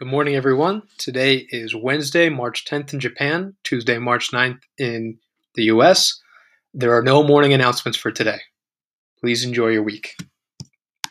Good morning, everyone. Today is Wednesday, March 10th in Japan, Tuesday, March 9th in the US. There are no morning announcements for today. Please enjoy your week.